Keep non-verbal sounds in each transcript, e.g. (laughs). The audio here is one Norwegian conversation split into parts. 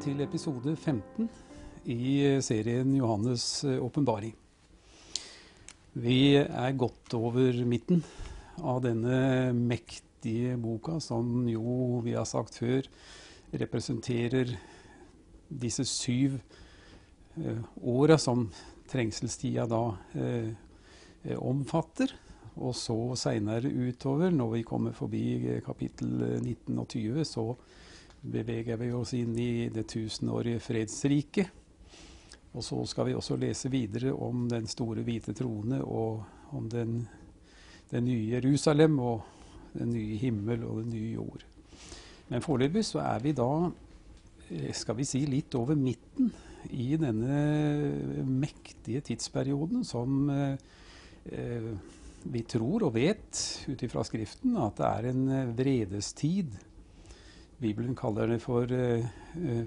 Til episode 15 i serien Johannes' åpenbaring. Vi er godt over midten av denne mektige boka, som jo, vi har sagt før, representerer disse syv eh, åra som trengselstida da eh, omfatter. Og så seinere utover, når vi kommer forbi kapittel 19 og 20, så beveger vi oss inn i det tusenårige fredsriket. Og så skal vi også lese videre om den store hvite trone og om den, den nye Jerusalem og den nye himmel og den nye jord. Men foreløpig så er vi da, skal vi si, litt over midten i denne mektige tidsperioden som eh, vi tror og vet ut ifra Skriften at det er en vredestid. Bibelen kaller det for,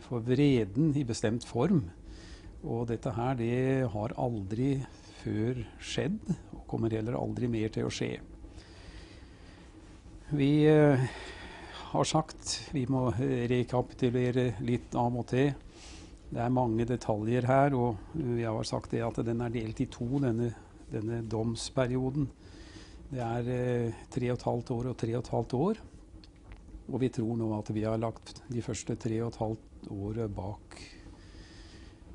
for vreden i bestemt form. Og dette her, det har aldri før skjedd, og kommer heller aldri mer til å skje. Vi eh, har sagt vi må rekapitulere litt av og til. Det er mange detaljer her, og vi har sagt det at den er delt i to, denne, denne domsperioden. Det er eh, tre og et halvt år og tre og et halvt år. Og vi tror nå at vi har lagt de første tre og et halvt året bak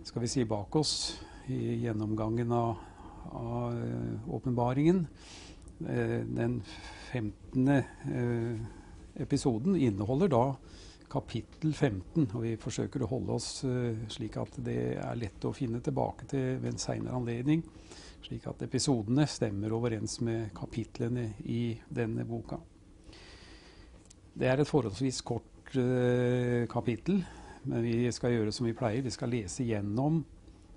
skal vi si, bak oss i gjennomgangen av, av åpenbaringen. Eh, den 15. Eh, episoden inneholder da kapittel 15, og vi forsøker å holde oss eh, slik at det er lett å finne tilbake til ved en seinere anledning. Slik at episodene stemmer overens med kapitlene i denne boka. Det er et forholdsvis kort kapittel. Men vi skal gjøre som vi pleier. Vi skal lese gjennom,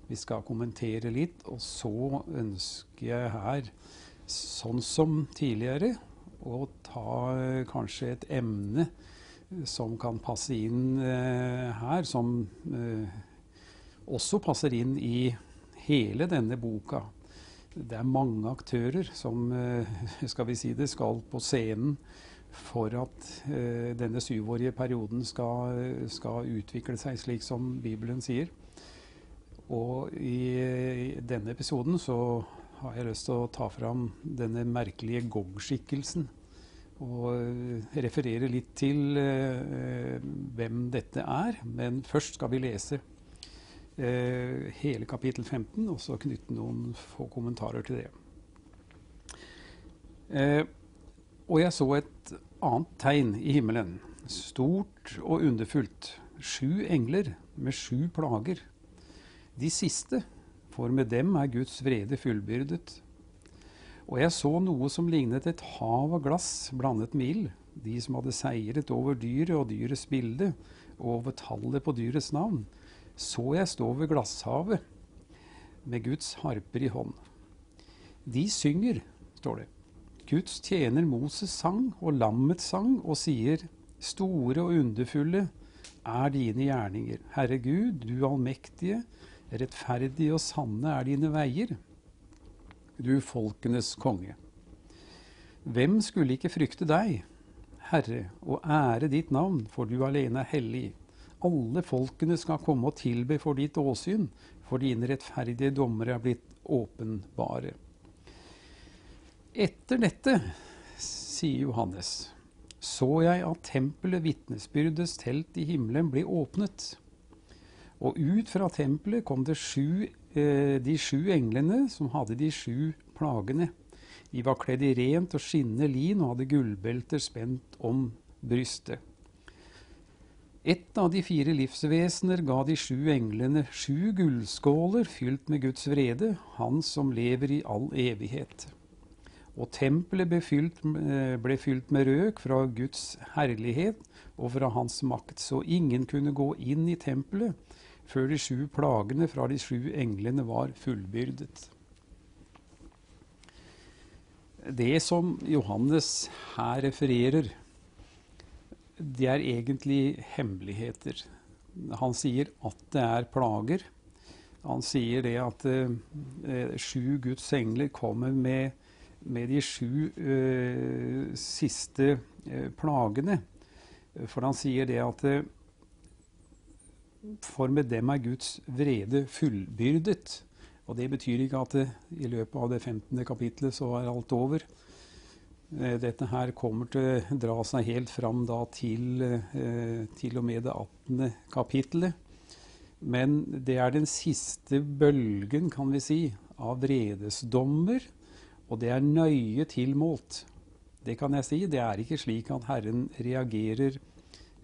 vi skal kommentere litt. Og så ønsker jeg her, sånn som tidligere, å ta kanskje et emne som kan passe inn uh, her, som også passer inn i hele denne boka. Det er mange aktører som (laughs) skal vi si det, skal på scenen for at eh, denne syvårige perioden skal, skal, utvikle seg slik som Bibelen sier. Og i, i denne episoden så har jeg lyst til å ta fram denne merkelige Gog-skikkelsen. Og eh, referere litt til eh, hvem dette er. Men først skal vi lese eh, hele kapittel 15, og så knytte noen få kommentarer til det. Eh, og jeg så et annet tegn i himmelen, stort og underfullt, sju engler med sju plager. De siste, for med dem er Guds vrede fullbyrdet. Og jeg så noe som lignet et hav av glass blandet med ild, de som hadde seiret over dyret og dyrets bilde, og over tallet på dyrets navn, så jeg stå ved glasshavet med Guds harper i hånd. De synger, står det. Guds tjener Moses sang, og lammets sang, og sier, Store og underfulle er dine gjerninger. Herre Gud, du allmektige, rettferdige og sanne er dine veier. Du folkenes konge. Hvem skulle ikke frykte deg, Herre, og ære ditt navn, for du alene er hellig. Alle folkene skal komme og tilbe for ditt åsyn, for dine rettferdige dommer er blitt åpenbare. Etter dette, sier Johannes, så jeg at tempelet vitnesbyrdets telt i himmelen ble åpnet. Og ut fra tempelet kom det sju, eh, de sju englene som hadde de sju plagene. De var kledd i rent og skinnende lin og hadde gullbelter spent om brystet. Et av de fire livsvesener ga de sju englene sju gullskåler fylt med Guds vrede, Han som lever i all evighet. Og tempelet ble fylt, eh, ble fylt, med røk fra Guds herlighet og fra hans makt, så ingen kunne gå inn i tempelet før de sju plagene fra de sju englene var fullbyrdet. Det som Johannes her refererer, det er egentlig hemmeligheter. Han sier at det er plager. Han sier det at eh, sju Guds engler kommer med med de sju uh, siste uh, plagene. For han sier det at uh, for med dem er Guds vrede fullbyrdet. Og det betyr ikke at det, i løpet av det 15. kapitlet så er alt over. Eh, dette her kommer til å dra seg helt fram da til, eh, til og med det 18. kapitlet. Men det er den siste bølgen, kan vi si, av vredesdommer, og det er nøye tilmålt. Det kan jeg si. Det er ikke slik at Herren reagerer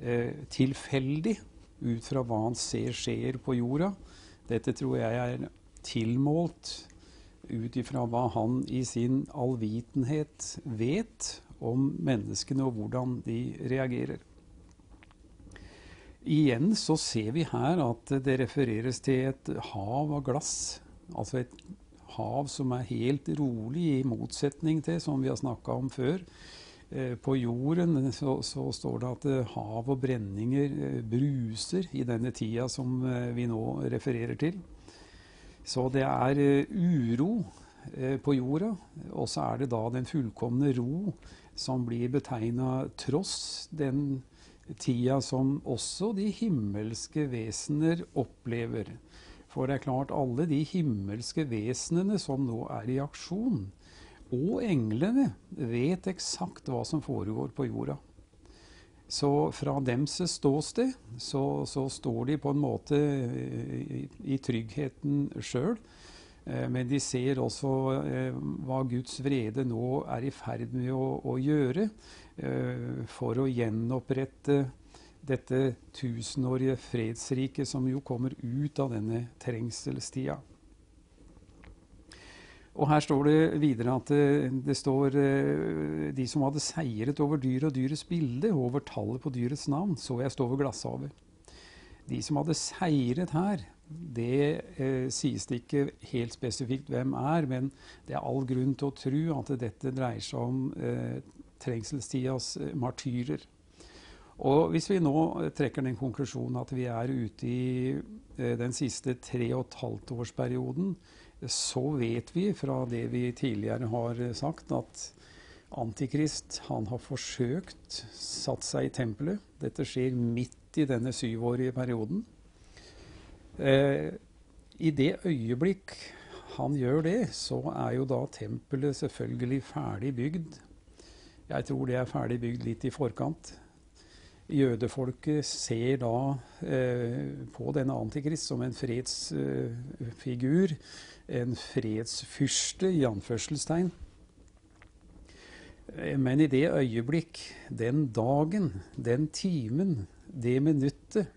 eh, tilfeldig ut fra hva han ser skjer på jorda. Dette tror jeg er tilmålt ut ifra hva han i sin allvitenhet vet om menneskene og hvordan de reagerer. Igjen så ser vi her at det refereres til et hav av glass. Altså et hav som er helt rolig, i motsetning til, som vi har snakka om før. Eh, på jorden så, så, står det at eh, hav og brenninger eh, bruser i denne tida som eh, vi nå refererer til. Så det er eh, uro eh, på jorda, og så er det da den fullkomne ro som blir betegna tross den tida som også de himmelske vesener opplever. For det er klart, alle de himmelske vesenene som nå er i aksjon, og englene, vet eksakt hva som foregår på jorda. Så fra dems ståsted så, så, står de på en måte i, i tryggheten sjøl. Eh, men de ser også eh, hva Guds vrede nå er i ferd med å, å gjøre eh, for å gjenopprette dette tusenårige fredsriket som jo kommer ut av denne trengselstida. Og her står det videre at det, det, står de som hadde seiret over dyret og dyrets bilde, over tallet på dyrets navn, så jeg stå ved glasshavet. De som hadde seiret her, det eh, sies det ikke helt spesifikt hvem er, men det er all grunn til å tro at dette dreier seg om eh, trengselstidas eh, martyrer. Og Hvis vi nå trekker den konklusjonen at vi er ute i eh, den siste tre og et halvt årsperioden, så vet vi fra det vi tidligere har sagt, at Antikrist han har forsøkt satt seg i tempelet. Dette skjer midt i denne syvårige perioden. Eh, I det øyeblikk han gjør det, så er jo da tempelet selvfølgelig ferdig bygd. Jeg tror det er ferdig bygd litt i forkant. Jødefolket ser da eh, på denne antikrist som en fredsfigur, eh, en fredsfyrste, i anførselstegn. Men i det øyeblikk, den dagen, den timen, det minuttet,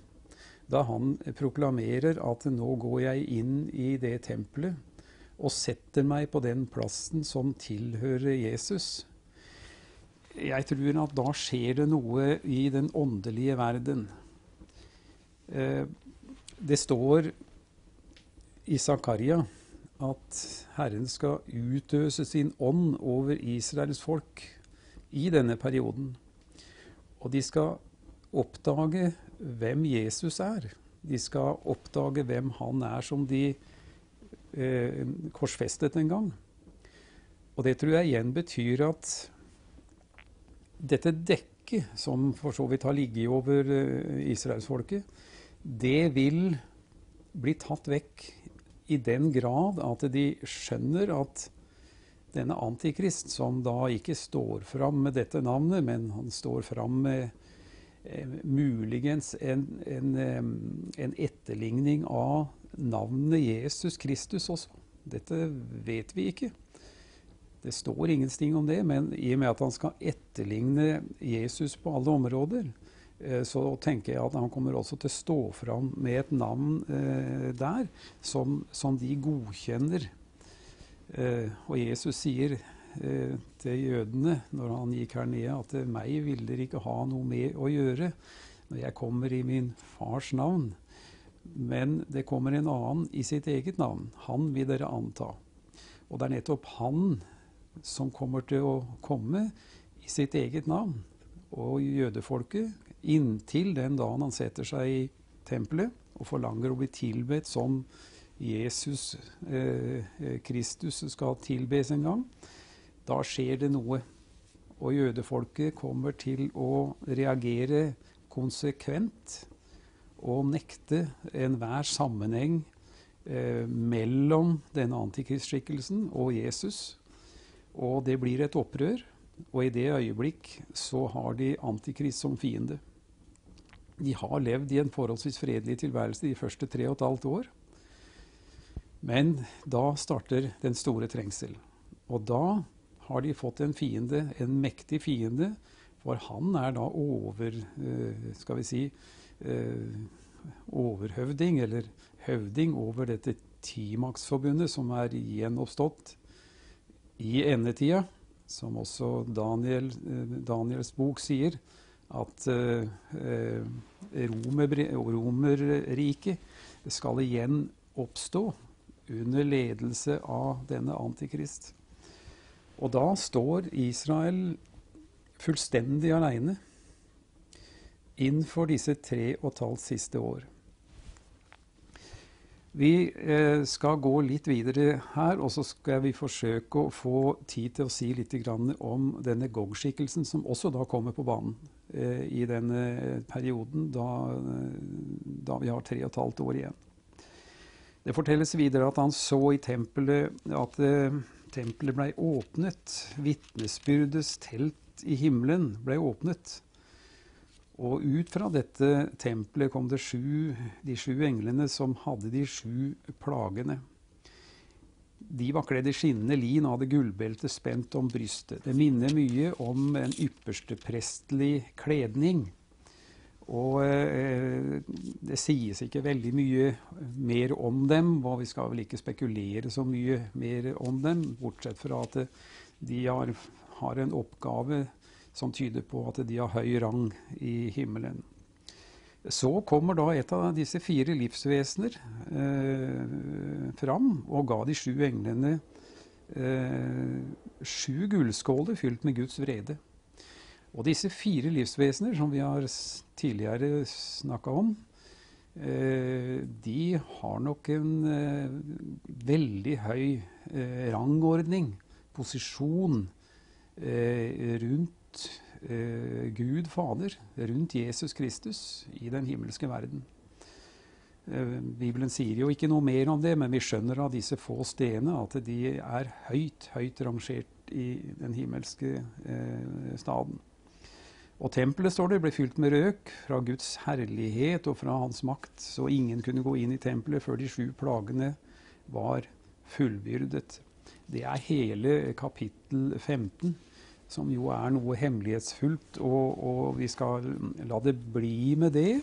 da han proklamerer at nå går jeg inn i det tempelet og setter meg på den plassen som tilhører Jesus, jeg tror at da skjer det noe i den åndelige verden. Eh, det står i Zakaria at Herren skal utøse sin ånd over Israels folk i denne perioden. Og de skal oppdage hvem Jesus er. De skal oppdage hvem han er som de eh, korsfestet en gang. Og det tror jeg igjen betyr at dette dekket, som for så vidt har ligget over uh, israelsfolket, det vil bli tatt vekk i den grad at de skjønner at denne antikrist, som da ikke står fram med dette navnet, men han står fram med eh, muligens en, en, en, etterligning av navnet Jesus Kristus også. Dette vet vi ikke. Det står ingenting om det, men i og med at han skal etterligne Jesus på alle områder, eh, så tenker jeg at han kommer også til å stå fram med et navn eh, der som, som, de godkjenner. Eh, og Jesus sier eh, til jødene når han gikk her nede, at meg vil dere ikke ha noe med å gjøre når jeg kommer i min fars navn. Men det kommer en annen i sitt eget navn. Han vil dere anta. Og det er nettopp han som kommer til å komme i sitt eget navn. Og jødefolket, inntil den dagen han setter seg i tempelet og forlanger å bli tilbedt som Jesus eh, Kristus skal tilbes en gang, da skjer det noe. Og jødefolket kommer til å reagere konsekvent og nekte enhver sammenheng eh, mellom denne antikristskikkelsen og Jesus. Og det blir et opprør. Og i det øyeblikk så har de antikrist som fiende. De har levd i en forholdsvis fredelig tilværelse de første tre og et halvt år. Men da starter den store trengsel. Og da har de fått en fiende, en mektig fiende, for han er da over eh, Skal vi si eh, overhøvding, eller høvding over dette Timaksforbundet som er gjenoppstått i endetida, som også Daniel, eh, Daniels bok sier, at Romerriket skal igjen oppstå under ledelse av denne antikrist. Og da står Israel fullstendig aleine innenfor disse tre og et halvt siste år. Vi eh, skal gå litt videre her, og så skal vi forsøke å få tid til å si litt om denne Gog-skikkelsen, som også da kommer på banen eh, i denne perioden, da, da, vi har tre og et halvt år igjen. Det fortelles videre at han så i tempelet at eh, tempelet ble åpnet. Vitnesbyrdets telt i himmelen ble åpnet. Og ut fra dette tempelet kom det sju, de sju englene som hadde de sju plagene. De var kledd i skinnende lin og hadde gullbelte spent om brystet. Det minner mye om en yppersteprestelig kledning. Og eh, det sies ikke veldig mye mer om dem, og vi skal vel ikke spekulere så mye mer om dem, bortsett fra at de har har en oppgave som tyder på at de har høy rang i himmelen. Så kommer da et av disse fire livsvesener eh, fram og ga de sju englene eh, sju gullskåler fylt med Guds vrede. Og disse fire livsvesener, som vi har tidligere snakka om, eh, de har nok en eh, veldig høy eh, rangordning, posisjon, Eh, eh, Gud Fader, rundt Jesus Kristus i den himmelske verden. Eh, Bibelen sier jo ikke noe mer om det, men vi skjønner av disse få stedene at de er høyt, høyt rangert i den himmelske eh, staden. Og tempelet står det, ble fylt med røk fra Guds herlighet og fra hans makt, så ingen kunne gå inn i tempelet før de sju plagene var fullbyrdet. Det er hele kapittel 15 som jo er noe hemmelighetsfullt, og, og, vi skal la det bli med det.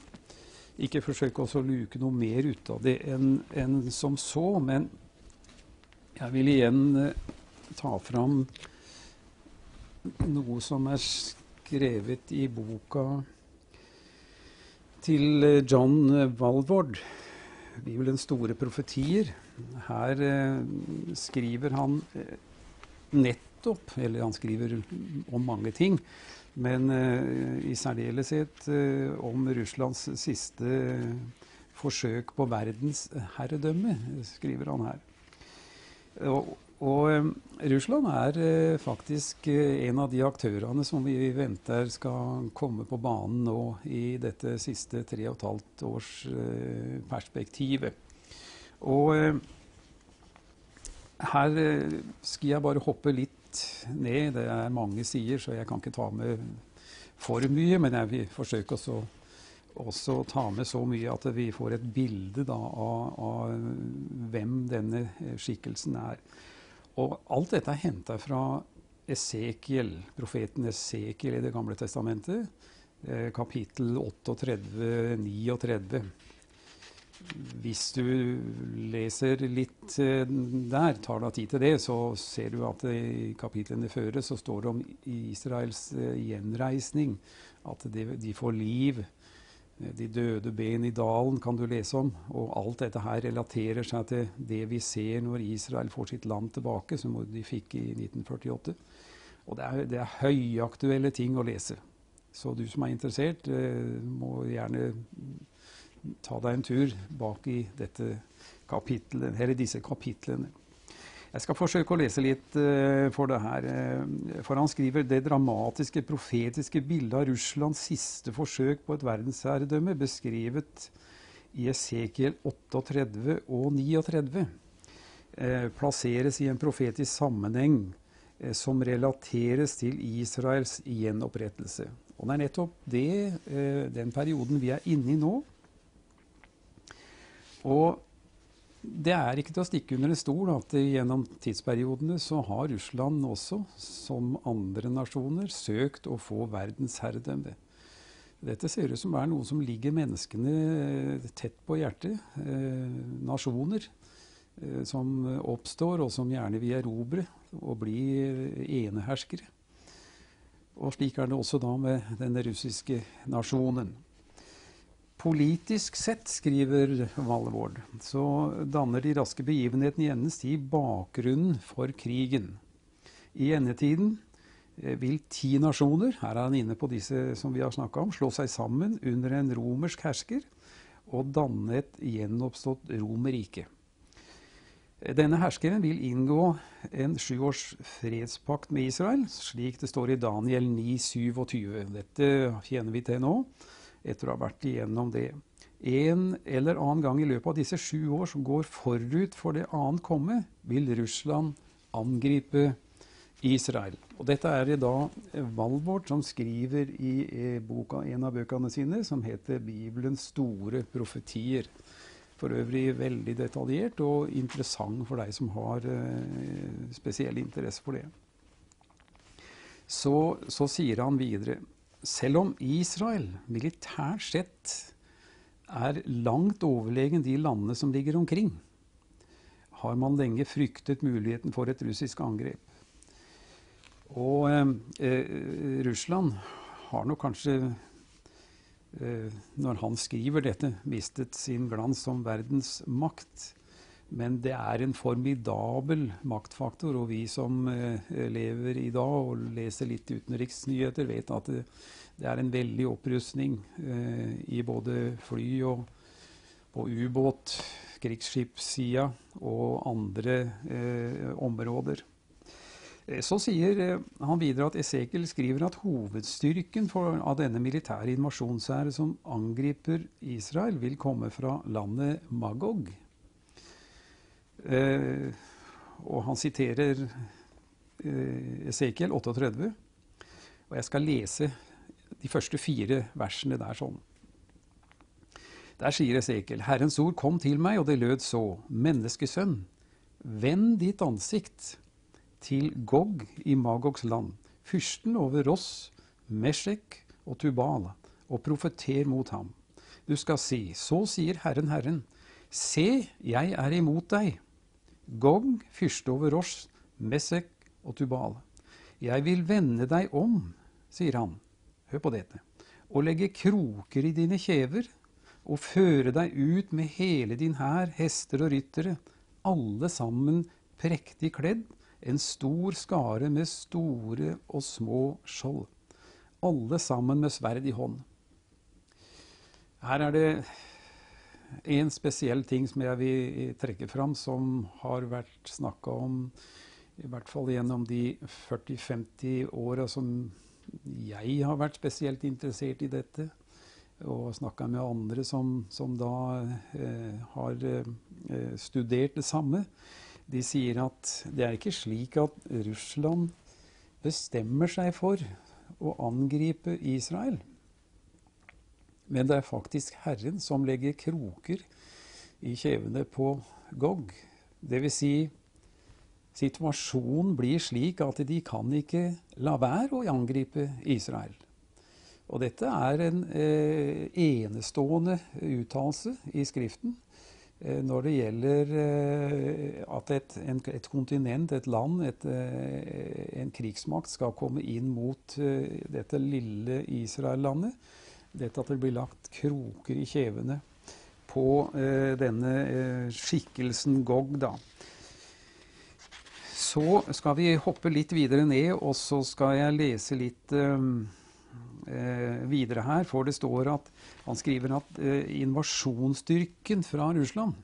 Ikke forsøke å luke noe mer ut av det enn en som så, men jeg vil igjen eh, ta fram noe som er skrevet i boka til eh, John Walvord, 'Bibelens store profetier'. Her eh, skriver han eh, nett nettopp, eller han skriver om mange ting, men uh, i særdeleshet uh, om Russlands siste forsøk på verdensherredømme, skriver han her. Og, og Russland er faktisk en av de aktørene som vi venter skal komme på banen nå i dette siste tre og et halvt års perspektivet. Og her skal jeg bare hoppe litt ned. Det er mange sider, så jeg kan ikke ta med for mye. Men jeg vil forsøke også, også ta med så mye at vi får et bilde da, av, av, hvem denne skikkelsen er. Og alt dette er henta fra Esekiel, profeten Esekiel i Det gamle testamentet, eh, kapittel 38-39 hvis du leser litt eh, der, tar deg tid til det, så ser du at i kapitlene før så står det om Israels eh, gjenreisning. At de, de, får liv. De døde ben i dalen kan du lese om. Og alt dette her relaterer seg til det vi ser når Israel får sitt land tilbake, som de fikk i 1948. Og det er, det er høyaktuelle ting å lese. Så du som er interessert, eh, må gjerne ta deg en tur bak i disse kapitlene. Jeg skal forsøke å lese litt uh, for det her. Uh, for han skriver det dramatiske, profetiske bildet av Russlands siste forsøk på et verdensherredømme, beskrevet i Esekiel 38 og 39, uh, plasseres i en profetisk sammenheng som relateres til Israels gjenopprettelse. Og det er nettopp det, den perioden vi er inne i nå. Og det er ikke til å stikke under en stol at gjennom tidsperiodene så har Russland også, som andre nasjoner, søkt å få verdensherredømme. Dette ser ut som er noe som ligger menneskene tett på hjertet. Eh, nasjoner eh, som oppstår, og som gjerne vil erobre og bli eneherskere. Og slik er det også da med den russiske nasjonen. Politisk sett, skriver Vallevård, så danner de raske begivenhetene i endens tid bakgrunnen for krigen. I endetiden eh, vil ti nasjoner, her er han inne på disse som vi har snakka om, slå seg sammen under en romersk hersker og danne et gjenoppstått Romerrike. Denne herskeren vil inngå en sjuårs fredspakt med Israel, slik det står i Daniel 9,27. Dette kjenner vi til nå etter å ha vært igjennom det. En eller annen gang i løpet av disse sju år som går forut for det annet komme, vil Russland angripe Israel. Og dette er det da Valvort som skriver i eh, boka, en av bøkene sine, som heter 'Bibelens store profetier'. For øvrig veldig detaljert og interessant for deg som har uh, spesiell interesse for det. Så, så sier han videre selv om Israel militært sett er langt overlegen de landene som ligger omkring, har man lenge fryktet muligheten for et russisk angrep. Og eh, eh, Russland har nok kanskje, eh, når han skriver dette, mistet sin glans som verdensmakt. Men det er en formidabel maktfaktor, og vi som eh, lever i dag og leser litt utenriksnyheter, vet at det, det er en veldig opprustning eh, i både fly og på ubåt, krigsskipssida og andre eh, områder. Eh, så sier eh, han videre at Esekiel skriver at hovedstyrken for, av denne militære invasjonshæren som angriper Israel, vil komme fra landet Magog. Eh, og han siterer eh, Esekiel 38. Og jeg skal lese de første fire versene der sånn. Der sier Esekiel, Herrens ord kom til meg, og det lød så, menneskesønn, vend ditt ansikt til Gog i Magogs land, fyrsten over Ross, Meshek og Tubal, og profeter mot ham. Du skal si, så sier Herren Herren, se, jeg er imot deg Gog, fyrste over Rosh, Mesek og Tubal. Jeg vil vende deg om, sier han, hør på dette, og legge kroker i dine kjever, og føre deg ut med hele din hær, hester og ryttere, alle sammen prektig kledd, en stor skare med store og små skjold, alle sammen med sverd i hånd. Her er det en spesiell ting som jeg vil trekke fram, som har vært snakka om i hvert fall gjennom de 40-50 åra som jeg har vært spesielt interessert i dette, og snakka med andre som, som da eh, har eh, studert det samme. De sier at det er ikke slik at Russland bestemmer seg for å angripe Israel. Men det er faktisk Herren som legger kroker i kjevene på Gog. Dvs. Si, situasjonen blir slik at de kan ikke la være å angripe Israel. Og dette er en eh, enestående uttalelse i Skriften eh, når det gjelder eh, at et, en, et, kontinent, et land, et, eh, en krigsmakt skal komme inn mot eh, dette lille Israel-landet dette at det blir lagt kroker i kjevene på eh, denne eh, skikkelsen Gog, da. Så skal vi hoppe litt videre ned, og så skal jeg lese litt eh, eh videre her. For det står at han skriver at eh, invasjonsstyrken fra Russland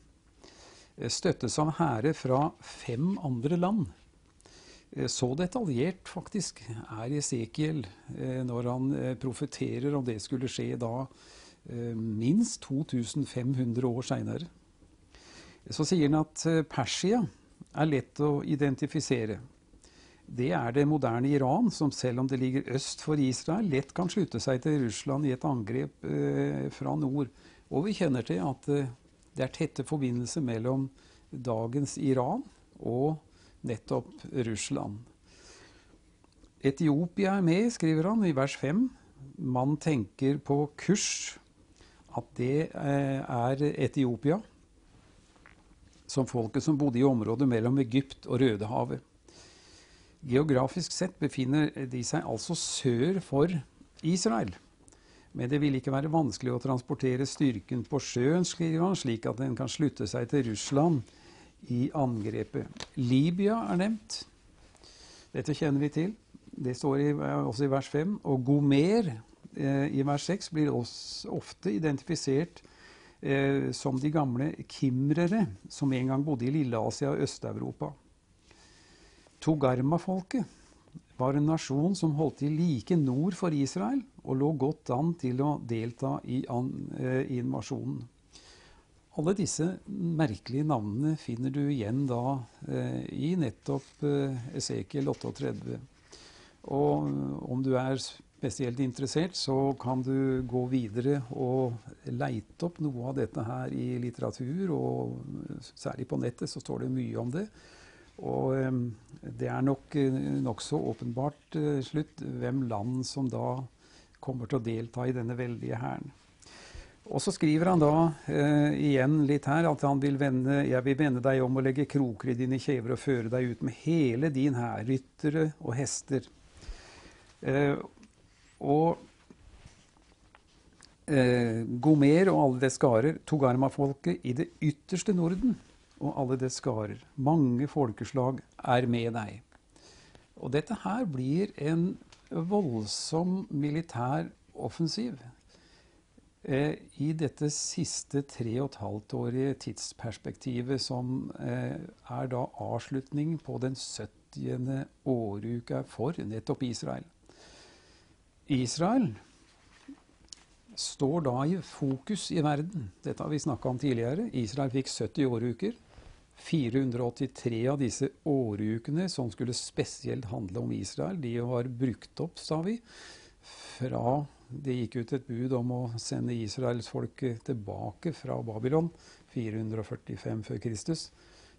eh, støttes av hærer fra fem andre land. Eh, så detaljert faktisk er Esekiel når han profeterer om det skulle skje da minst 2500 år seinere. Så sier han at Persia er lett å identifisere. Det er det moderne Iran, som selv om det ligger øst for Israel, lett kan slutte seg til Russland i et angrep eh, fra nord. Og vi kjenner til at eh, det er tette forbindelser mellom dagens Iran og nettopp Russland. Etiopia er med, skriver han i vers 5. Man tenker på kurs, at det eh, er Etiopia, som folket som bodde i området mellom Egypt og Rødehavet. Geografisk sett befinner de seg altså sør for Israel. Men det vil ikke være vanskelig å transportere styrken på sjøen, skriver han, slik at den kan slutte seg til Russland i angrepet. Libya er nevnt. Dette kjenner vi til. Det står i, også i vers 5. Og Gomer eh, i vers 6 blir også ofte identifisert eh, som de gamle kimrere som en gang bodde i Lille-Asia og Øst-Europa. Togarma-folket var en nasjon som holdt til like nord for Israel og lå godt an til å delta i eh, invasjonen. Alle disse merkelige navnene finner du igjen da eh, i nettopp eh, Esekiel 38. Og om du er spesielt interessert, så kan du gå videre og leite opp noe av dette her i litteratur, og særlig på nettet så står det mye om det. Og eh, det er nok eh, nokså åpenbart uh, slutt hvem land som da kommer til å delta i denne veldige hæren. Og så skriver han da uh, igjen litt her at han vil vende, jeg vil vende deg om og legge kroker i dine kjever og føre deg ut med hele din hær, ryttere og hester. Uh, og Gomer og alle dets skarer, Togarma-folket i det ytterste Norden og alle dets skarer. Mange folkeslag er med deg. Og dette her blir en voldsom militær offensiv eh, i dette siste tre og et halvt årige tidsperspektivet, som eh, er da avslutning på den 70. åruka for nettopp Israel. Israel står da i fokus i verden. Dette har vi snakka om tidligere. Israel fikk 70 åruker. 483 av disse årukene som skulle spesielt handle om Israel, de var brukt opp, sa vi, fra det gikk ut et bud om å sende Israels folk tilbake fra Babylon 445 før Kristus,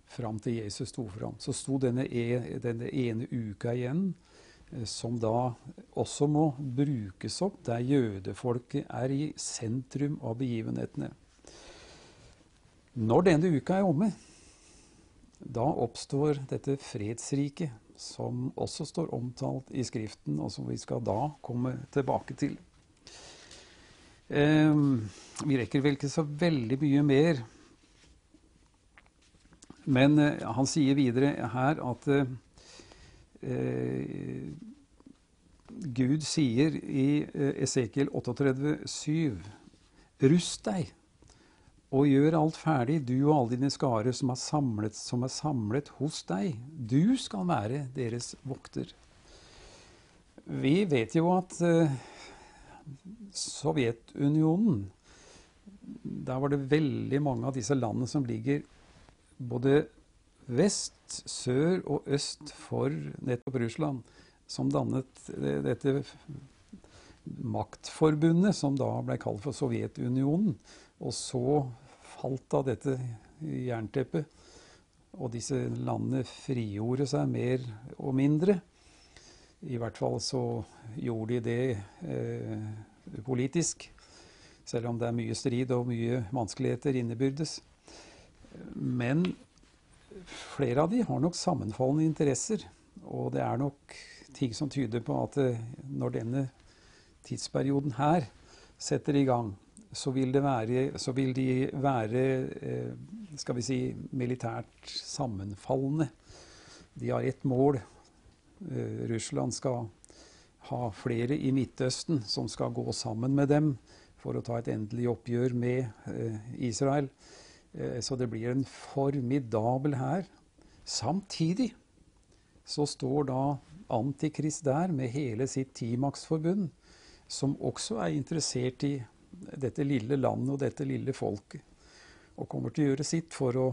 fram til Jesus sto fram. Så sto denne, e, denne ene uka igjen, eh, som da også må brukes opp der jødefolket er i sentrum av begivenhetene. Når denne uka er omme, da oppstår dette fredsriket, som også står omtalt i Skriften, og som vi skal da komme tilbake til. Eh, vi rekker vel ikke så veldig mye mer. Men eh, han sier videre her at eh, Gud sier i eh, Esekiel 38, 7, Rust deg og gjør alt ferdig, du og alle dine skarer som er, samlet, som er samlet hos deg. Du skal være deres vokter. Vi vet jo at Sovjetunionen Der var det veldig mange av disse landene som ligger både vest, sør og øst for nettopp Russland, som dannet dette maktforbundet som da ble kalt for Sovjetunionen. Og så falt da dette jernteppet. Og disse landene frigjorde seg mer og mindre. I hvert fall så gjorde de det eh, politisk. Selv om det er mye strid og mye vanskeligheter innebyrdes. Men flere av de har nok sammenfallende interesser. Og det er nok ting som tyder på at eh, når denne tidsperioden her setter i gang, så vil, være, så vil de være eh, skal vi si, militært sammenfallende. De har ett mål. Eh, Russland skal ha flere i Midtøsten som skal gå sammen med dem for å ta et endelig oppgjør med eh, Israel. Eh, så det blir en formidabel hær. Samtidig så står da Antikrist der med hele sitt timaksforbund, som også er interessert i dette lille landet og dette lille folket. Og kommer til å gjøre sitt for å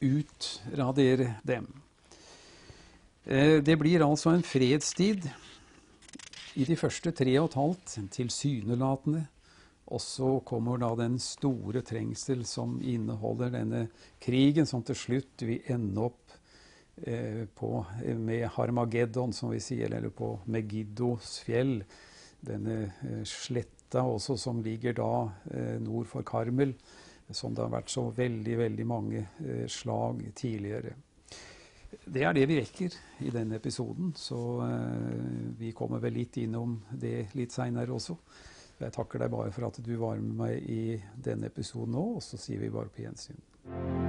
utradere dem. Eh, det blir altså en fredstid i de første tre og et halvt, tilsynelatende. Og så kommer da den store trengsel som inneholder denne krigen, som til slutt vil ende opp eh, på, med Harmageddon, som vi sier, eller på Megiddos fjell. Denne eh, sletta også som ligger da eh, nord for Karmel, som det har vært så veldig, veldig mange eh, slag tidligere. Det er det vi rekker i denne episoden, så uh, vi kommer vel litt innom det litt seinere også. Jeg takker deg bare for at du var med meg i denne episoden nå, og så sier vi bare på gjensyn.